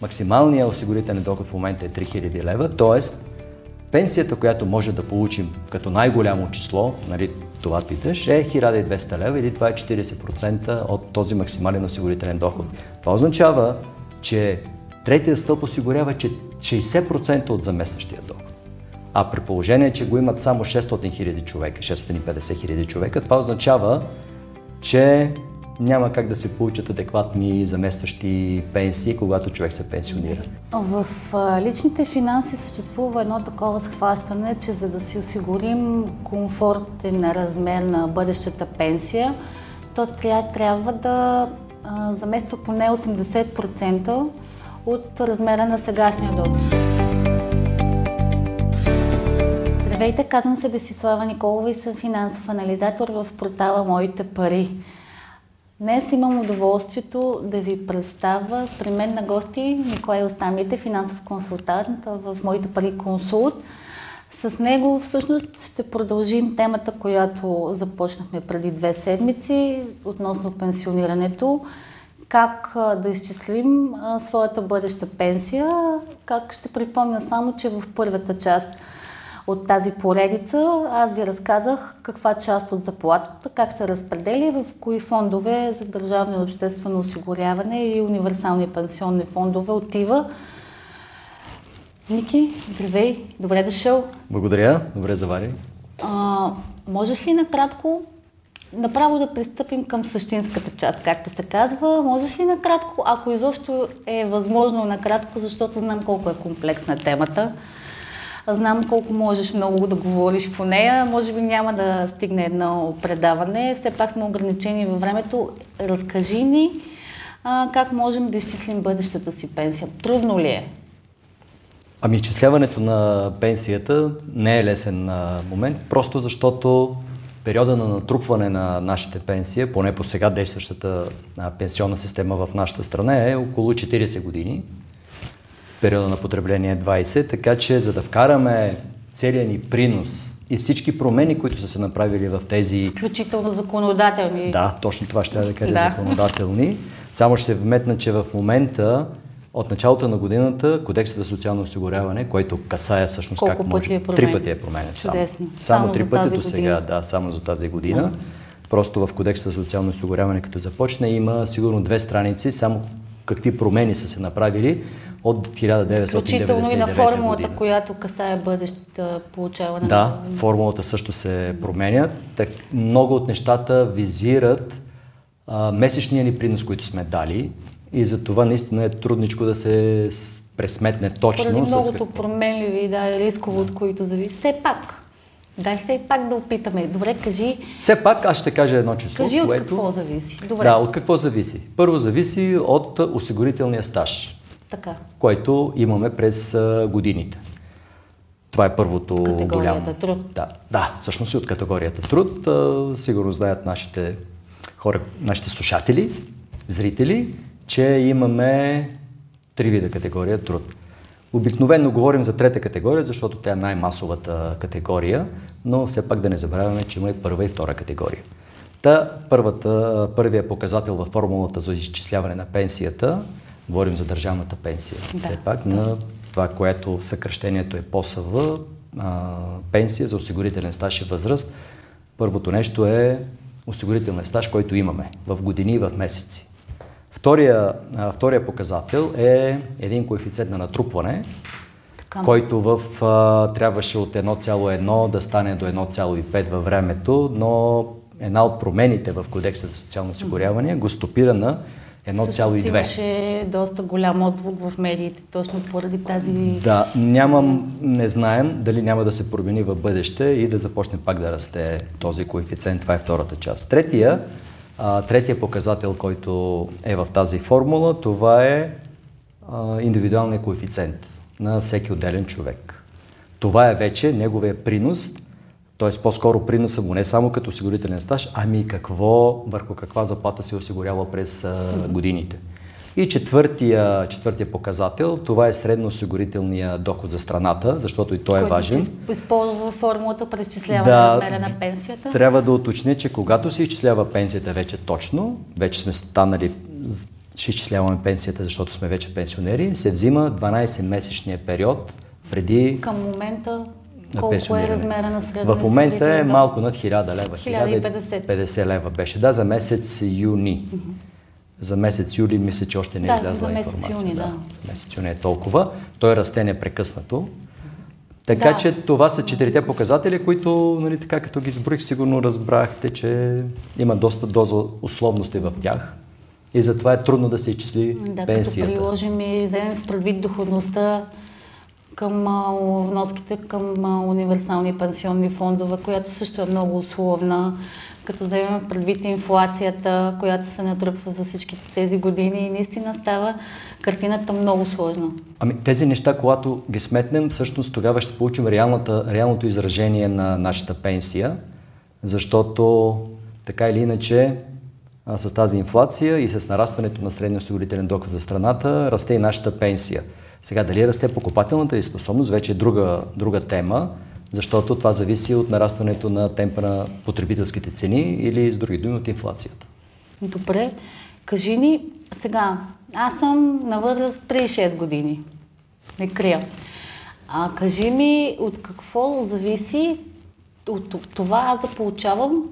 максималният осигурителен доход в момента е 3000 лева, т.е. пенсията, която може да получим като най-голямо число, нали, това питаш, е 1200 лева или това е 40% от този максимален осигурителен доход. Това означава, че третия стълб осигурява 60% от заместващия доход. А при положение, че го имат само 600 хиляди човека, 650 хиляди човека, това означава, че няма как да се получат адекватни заместващи пенсии, когато човек се пенсионира. В личните финанси съществува едно такова схващане, че за да си осигурим комфортен размер на бъдещата пенсия, то трябва да замества поне 80% от размера на сегашния доход. Здравейте, казвам се Десислава Николова и съм финансов анализатор в портала Моите пари. Днес имам удоволствието да ви представя при мен на гости Николай Остамите, финансов консултант в Моите пари консулт. С него всъщност ще продължим темата, която започнахме преди две седмици относно пенсионирането. Как да изчислим своята бъдеща пенсия. Как ще припомня само, че в първата част от тази поредица аз ви разказах каква част от заплатата, как се разпределя, в кои фондове за държавно и обществено осигуряване и универсални пенсионни фондове отива. Ники, здравей, добре дошъл. Благодаря, добре завари. А, можеш ли накратко направо да пристъпим към същинската част, както се казва. Можеш ли накратко, ако изобщо е възможно накратко, защото знам колко е комплексна темата, Знам колко можеш много да говориш по нея. Може би няма да стигне едно предаване. Все пак сме ограничени във времето. Разкажи ни а, как можем да изчислим бъдещата си пенсия. Трудно ли е? Ами изчисляването на пенсията не е лесен момент, просто защото периода на натрупване на нашите пенсия, поне по сега действащата пенсионна система в нашата страна е около 40 години периода на потребление 20, така че за да вкараме целият ни принос и всички промени, които са се направили в тези... Включително законодателни. Да, точно това ще да кажа, да. законодателни. Само ще вметна, че в момента от началото на годината Кодексът за социално осигуряване, който касае всъщност Колко как може... Е три пъти е променен. Само, само, само три пъти до сега, да, само за тази година. Да. Просто в Кодекса за социално осигуряване, като започне, има сигурно две страници, само какви промени са се направили от 1999 Включително и на формулата, година. която касае бъдещата получаване да, формулата също се променя. Так, много от нещата визират а, месечния ни принос, който сме дали и за това наистина е трудничко да се пресметне точно. Поради многото с... променливи да, рисково, от които зависи. Все пак, Дай все пак да опитаме. Добре, кажи. Все пак аз ще кажа едно число. Кажи което... от какво зависи. Добре. Да, от какво зависи. Първо зависи от осигурителния стаж така. който имаме през годините. Това е първото Категорията голямо. труд. Да, да, всъщност и от категорията труд. Сигурно знаят нашите хора, нашите слушатели, зрители, че имаме три вида категория труд. Обикновено говорим за трета категория, защото тя е най-масовата категория, но все пак да не забравяме, че има и първа и втора категория. Та, първата, първият показател във формулата за изчисляване на пенсията Говорим за държавната пенсия. Да, Все пак на това, което съкръщението е ПОСВ, пенсия за осигурителен стаж и възраст. Първото нещо е осигурителен стаж, който имаме в години и в месеци. Втория, втория показател е един коефициент на натрупване, така. който в, а, трябваше от 1,1 да стане до 1,5 във времето, но една от промените в Кодекса за социално осигуряване го стопира на 1,2. Имаше доста голям отзвук в медиите, точно поради тази... Да, нямам, не знаем дали няма да се промени в бъдеще и да започне пак да расте този коефициент. Това е втората част. Третия, а, третия показател, който е в тази формула, това е а, индивидуалният коефициент на всеки отделен човек. Това е вече неговия принос т.е. по-скоро приноса му не само като осигурителен стаж, ами какво, върху каква заплата се осигурява през годините. И четвъртия, четвъртия показател, това е средноосигурителния доход за страната, защото и той е важен. Който използва формулата при изчисляване да, размера на пенсията. Трябва да уточня, че когато се изчислява пенсията вече точно, вече сме станали ще изчисляваме пенсията, защото сме вече пенсионери, се взима 12-месечния период преди Към момента на колко е размера на средно В момента е малко над 1000 лева. 1050. 1050 лева беше. Да, за месец юни. За месец юли мисля, че още не е Да, излязла информация. юни, да. За месец юни е толкова. Той расте непрекъснато. Така Да. че това са четирите показатели, които, нали, така като ги изброих, сигурно разбрахте, че има доста доза условности в тях. И затова е трудно да се изчисли Да, пенсията. като приложим и вземем в предвид доходността към вноските към универсални пенсионни фондове, която също е много условна, като вземем предвид инфлацията, която се натрупва за всичките тези години и наистина става картината много сложна. Ами тези неща, когато ги сметнем, всъщност тогава ще получим реалната, реалното изражение на нашата пенсия, защото така или иначе с тази инфлация и с нарастването на средния осигурителен доход за страната расте и нашата пенсия. Сега дали расте покупателната и способност вече е друга, друга тема, защото това зависи от нарастването на темпа на потребителските цени или с други думи от инфлацията. Добре, кажи ни сега, аз съм на възраст 36 години, не крия. А кажи ми от какво зависи от това аз да получавам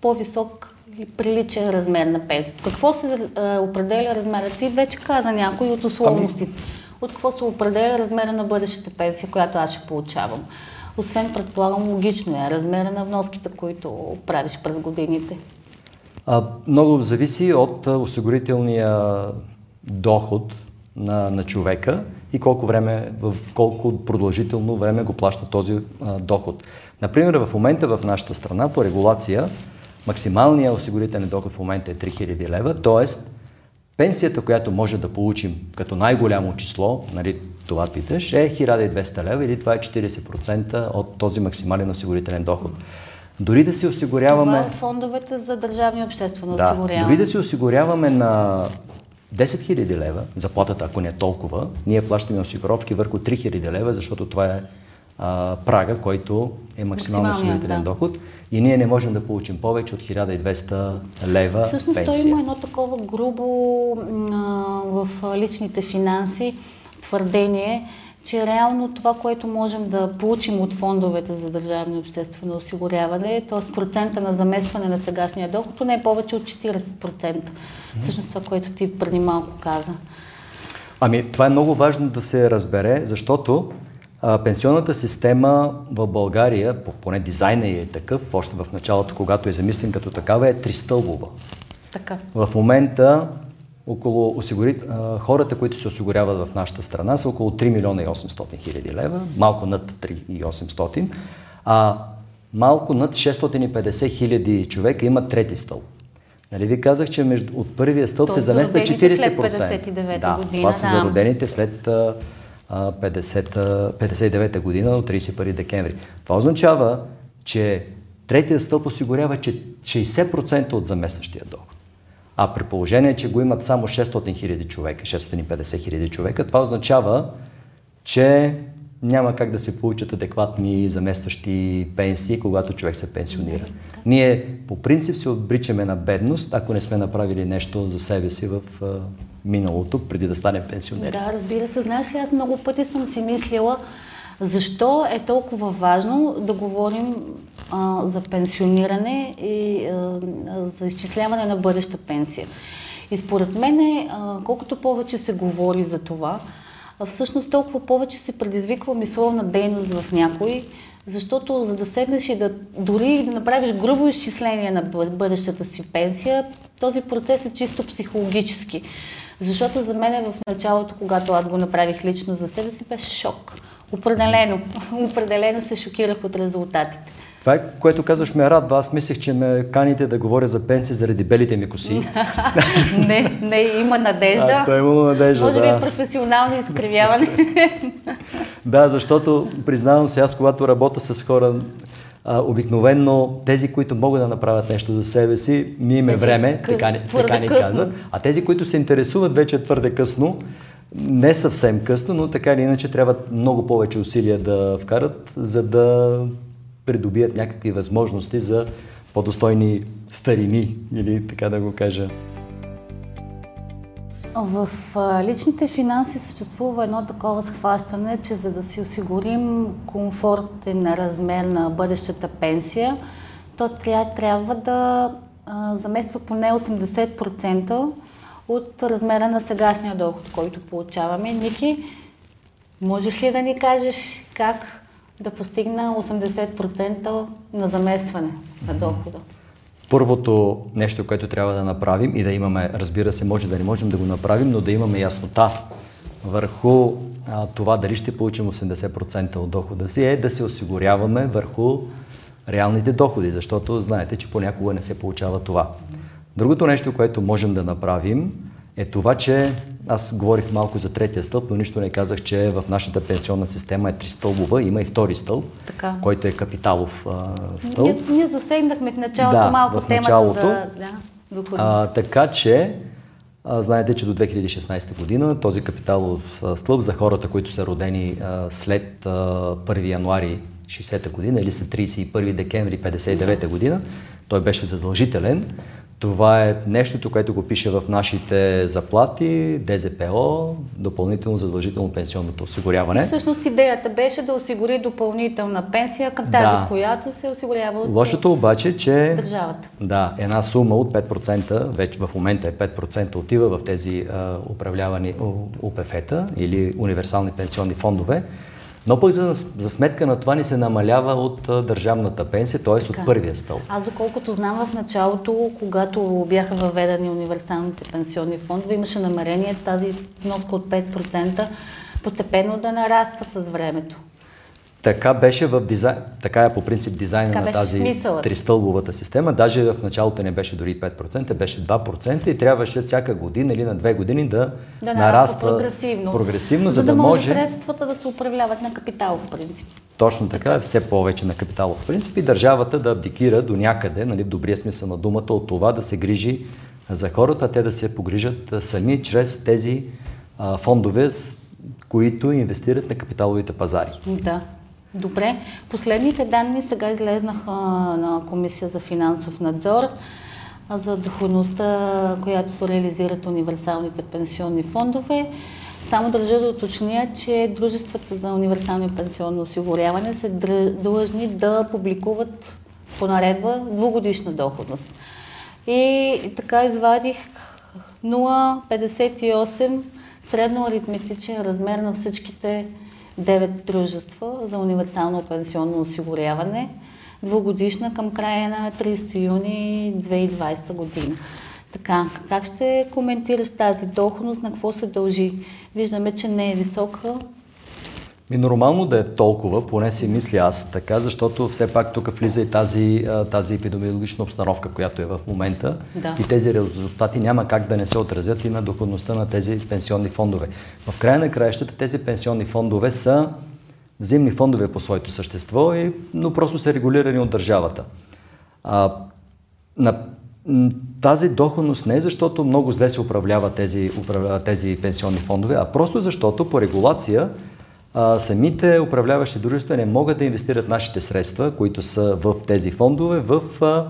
по-висок или приличен размер на пенсията? Какво се а, определя размера? Ти вече каза някои от условностите. От какво се определя размера на бъдещата пенсия, която аз ще получавам? Освен, предполагам, логично е размера на вноските, които правиш през годините. А, много зависи от осигурителния доход на, на човека и колко време, в колко продължително време го плаща този а, доход. Например, в момента в нашата страна по регулация максималният осигурителен доход в момента е 3000 лева, т.е. пенсията, която може да получим като най-голямо число, нали, това питаш, е 1200 лева или това е 40% от този максимален осигурителен доход. Дори да си осигуряваме... Това е от фондовете за държавни обществено Да, осигуряване. дори да си осигуряваме на 10 000 лева, заплатата, ако не е толкова, ние плащаме осигуровки върху 3 000 лева, защото това е а, прага, който е максимално осигурителен да. доход и ние не можем да получим повече от 1200 лева Всъщност той пенсия. има едно такова грубо а, в личните финанси твърдение, че реално това, което можем да получим от фондовете за държавно и обществено осигуряване, т.е. процента на заместване на сегашния доход, не е повече от 40%. Всъщност това, което ти преди малко каза. Ами, това е много важно да се разбере, защото пенсионната система в България, по- поне дизайна е такъв, още в началото, когато е замислен като такава, е тристълбова. Така. В момента около осигури... хората, които се осигуряват в нашата страна, са около 3 милиона и 800 хиляди лева, малко над 3 и 800, а малко над 650 хиляди човека имат трети стълб. Нали ви казах, че между, от първия стълб се Тоест замества родените 40%. след 59-та да, година, това са да. за родените след а, а, 50, 59-та година от 31 декември. Това означава, че третия стълб осигурява че 60% от заместващия доход. А при положение, че го имат само 600 хиляди човека, 650 хиляди човека, това означава, че няма как да се получат адекватни заместващи пенсии, когато човек се пенсионира. Ние по принцип се обричаме на бедност, ако не сме направили нещо за себе си в миналото, преди да стане пенсионер. Да, разбира се. Знаеш ли, аз много пъти съм си мислила, защо е толкова важно да говорим а, за пенсиониране и а, за изчисляване на бъдеща пенсия. И според мен, а, колкото повече се говори за това, а всъщност толкова повече се предизвиква мисловна дейност в някой, защото за да седнеш и да дори да направиш грубо изчисление на бъ- бъдещата си пенсия, този процес е чисто психологически. Защото за мен в началото, когато аз го направих лично за себе си, беше шок. Определено, определено се шокирах от резултатите. Това е, което казваш ме радва. Аз мислех, че ме каните да говоря за пенсии заради белите ми коси. не, не, има надежда. А, то е имало надежда, Може би да. е професионално изкривяване. Да, защото признавам се, аз когато работя с хора, а, обикновенно тези, които могат да направят нещо за себе си, ние им е Вече време, къ- така, така ни казват. А тези, които се интересуват, вече е твърде късно. Не съвсем късно, но така или иначе трябва много повече усилия да вкарат, за да придобият някакви възможности за по-достойни старини, или така да го кажа. В личните финанси съществува едно такова схващане, че за да си осигурим комфортен размер на бъдещата пенсия, то трябва да замества поне 80% от размера на сегашния доход, който получаваме. Ники, можеш ли да ни кажеш как да постигна 80% на заместване на дохода? Първото нещо, което трябва да направим и да имаме, разбира се, може да не можем да го направим, но да имаме яснота върху а, това дали ще получим 80% от дохода си, е да се осигуряваме върху реалните доходи, защото знаете, че понякога не се получава това. Другото нещо, което можем да направим, е това, че аз говорих малко за третия стълб, но нищо не казах, че в нашата пенсионна система е тристълбова, има и втори стълб, така. който е капиталов а, стълб. Ние, ние засегнахме в началото да, малко в началото, темата за да, а, Така че, а, знаете, че до 2016 година този капиталов стълб за хората, които са родени а, след а, 1 януари 60-та година или след 31 декември 59-та година, той беше задължителен. Това е нещото, което го пише в нашите заплати, ДЗПО, допълнително задължително пенсионното осигуряване. Всъщност идеята беше да осигури допълнителна пенсия към тази, да. която се осигурява от Лошото обаче, че държавата. Да, една сума от 5%, вече в момента е 5%, отива в тези а, управлявани УПФ-та или универсални пенсионни фондове. Но пък за, за сметка на това ни се намалява от а, държавната пенсия, т.е. от първия стълб. Аз доколкото знам в началото, когато бяха въведени универсалните пенсионни фондове, имаше намерение тази вноска от 5% постепенно да нараства с времето. Така беше в дизайн, така е по принцип дизайна така на тази смисълът. тристълбовата система. Даже в началото не беше дори 5%, беше 2% и трябваше всяка година или на две години да, да нараства прогресивно, прогресивно за, за да, да може средствата да се управляват на капиталов принцип. Точно така, така. все повече на капиталов принцип и държавата да абдикира до някъде, нали, в добрия смисъл на думата, от това да се грижи за хората, те да се погрижат сами чрез тези а, фондове, които инвестират на капиталовите пазари. Да. Добре. Последните данни сега излезнаха на Комисия за финансов надзор за доходността, която се реализират универсалните пенсионни фондове. Само държа да уточня, че дружествата за универсално пенсионно осигуряване са длъжни да публикуват по наредба двугодишна доходност. И така извадих 0,58 средно аритметичен размер на всичките 9 дружества за универсално пенсионно осигуряване, двугодишна към края на 30 юни 2020 година. Така, как ще коментираш тази доходност, на какво се дължи? Виждаме, че не е висока, ми нормално да е толкова, поне си мисля аз така, защото все пак тук влиза и тази, тази епидемиологична обстановка, която е в момента. Да. И тези резултати няма как да не се отразят и на доходността на тези пенсионни фондове. В края на краищата тези пенсионни фондове са взаимни фондове по своето същество, и, но просто са регулирани от държавата. А, на тази доходност не е защото много зле се управлява тези, управлява тези пенсионни фондове, а просто защото по регулация а, самите управляващи дружества не могат да инвестират нашите средства, които са в тези фондове, в а,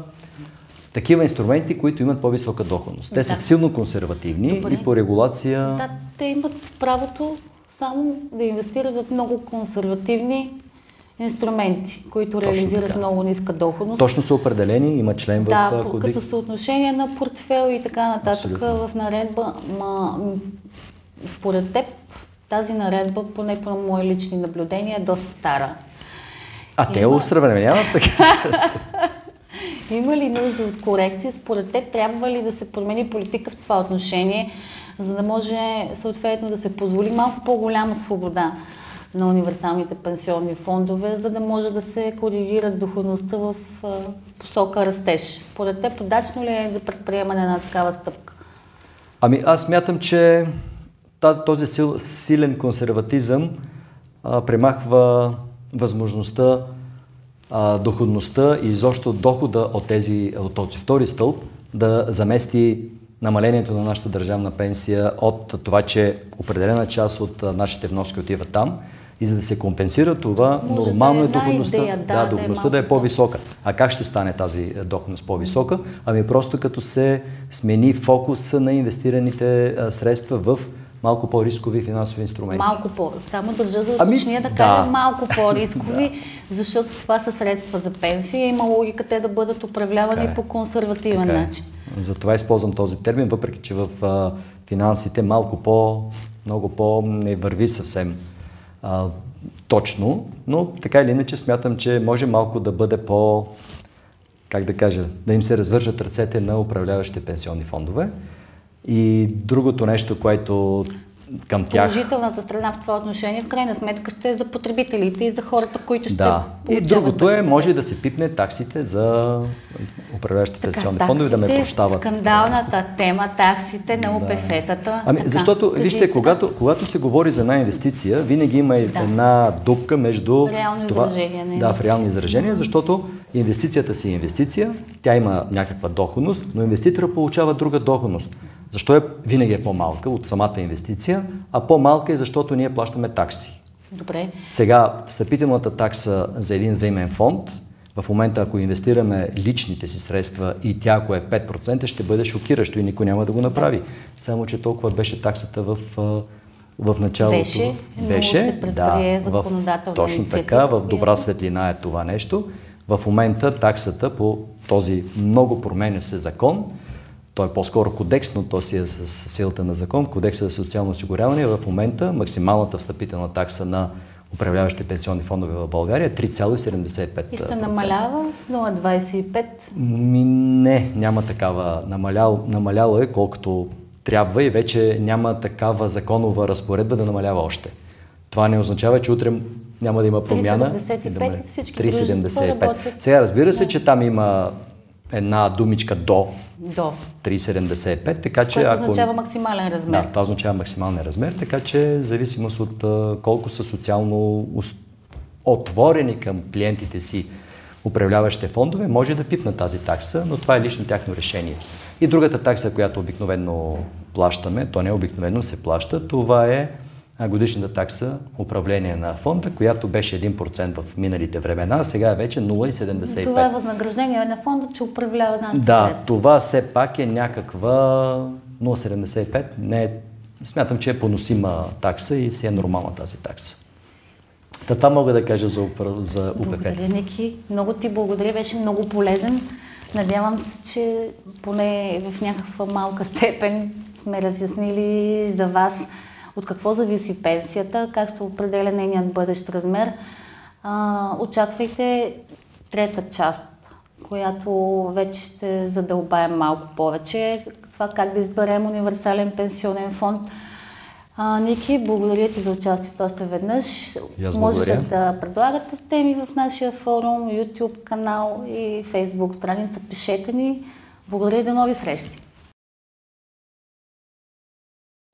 такива инструменти, които имат по-висока доходност. Те да. са силно консервативни Добре. и по регулация... Да, те имат правото само да инвестират в много консервативни инструменти, които Точно реализират така. много ниска доходност. Точно са определени, има член да, в кодик. като съотношение на портфел и така нататък Абсолютно. в наредба. Ма, според теб тази наредба, поне по мои лични наблюдения, е доста стара. А Има... те така? Има ли нужда от корекция? Според теб трябва ли да се промени политика в това отношение, за да може съответно да се позволи малко по-голяма свобода на универсалните пенсионни фондове, за да може да се коригират доходността в посока растеж. Според теб удачно ли е за предприемане на такава стъпка? Ами аз мятам, че този сил, силен консерватизъм а, премахва възможността, а, доходността и изобщо дохода от, тези, от този втори стълб да замести намалението на нашата държавна пенсия от това, че определена част от нашите вноски отива там И за да се компенсира това, Може нормално да е е доходността, идея, да, да, да е доходността да е малко по-висока. А как ще стане тази е, доходност по-висока? Ами просто като се смени фокуса на инвестираните средства в малко по-рискови финансови инструменти. Малко по. Само държа да Ами, уточня да да. кажа малко по-рискови, защото това са средства за пенсия има логика те да бъдат управлявани Така е. по консервативен Така е. начин. Затова използвам този термин, въпреки че в а, финансите малко по, много по не върви съвсем а, точно, но така или иначе смятам, че може малко да бъде по, как да кажа, да им се развържат ръцете на управляващите пенсионни фондове. И другото нещо, което към тях... Положителната страна в това отношение в крайна сметка ще е за потребителите и за хората, които ще Да. И другото е, може да се пипне таксите за управляващите пенсионни фондове да ме прощават. Скандалната тема, таксите на Да. ОПФ-тата. Ами, Така, защото, кажи вижте, сега. когато, когато се говори за една инвестиция, винаги има Да. една дупка между... Реално това, изражение на Да, в реални изражения, защото инвестицията си е инвестиция, тя има някаква доходност, но инвеститора получава друга доходност. Защо е винаги е по-малка от самата инвестиция, а по-малка е защото ние плащаме такси. Добре. Сега, встъпителната такса за един взаимен фонд, в момента ако инвестираме личните си средства и тя ако е 5%, ще бъде шокиращо и никой няма да го направи. Само, че толкова беше таксата в, в началото. Беше, но беше предприе в, точно така, в добра светлина е това нещо. В момента таксата по този много променя се закон, той е по-скоро кодекс, но то си е с силата на закон, кодекса за социално осигуряване. В момента максималната встъпителна такса на управляващите пенсионни фондове в България е 3,75%. И ще намалява с 0,25. Ми, не, няма такава. Намалял, намаляла е колкото трябва и вече няма такава законова разпоредба да намалява още. Това не означава, че утре няма да има промяна. 3,75 и да всички дружества работят. Сега разбира се, че там има една думичка до До. 3,75, така че Което ако... означава максимален размер. Да, това означава максимален размер, така че в зависимост от колко са социално отворени към клиентите си управляващите фондове, може да пипнат тази такса, но това е лично тяхно решение. И другата такса, която обикновено плащаме, то не обикновено се плаща, това е годишната такса управление на фонда, която беше 1% в миналите времена, а сега е вече 0,75%. Това е възнаграждение на фонда, че управлява нашите Да, средства. това все пак е някаква 0,75. Не е, смятам, че е поносима такса и си е нормална тази такса. Та това мога да кажа за, за УПФ. Благодаря, Ники. Много ти благодаря, беше много полезен. Надявам се, че поне в някаква малка степен сме разяснили за вас от какво зависи пенсията, как се определя нейният бъдещ размер. А, очаквайте трета част, която вече ще задълбаем малко повече. Това как да изберем универсален пенсионен фонд. А, Ники, благодаря ти за участието още веднъж. Можете да предлагате теми в нашия форум, YouTube канал и Facebook страница. Пишете ни. Благодаря и до нови срещи.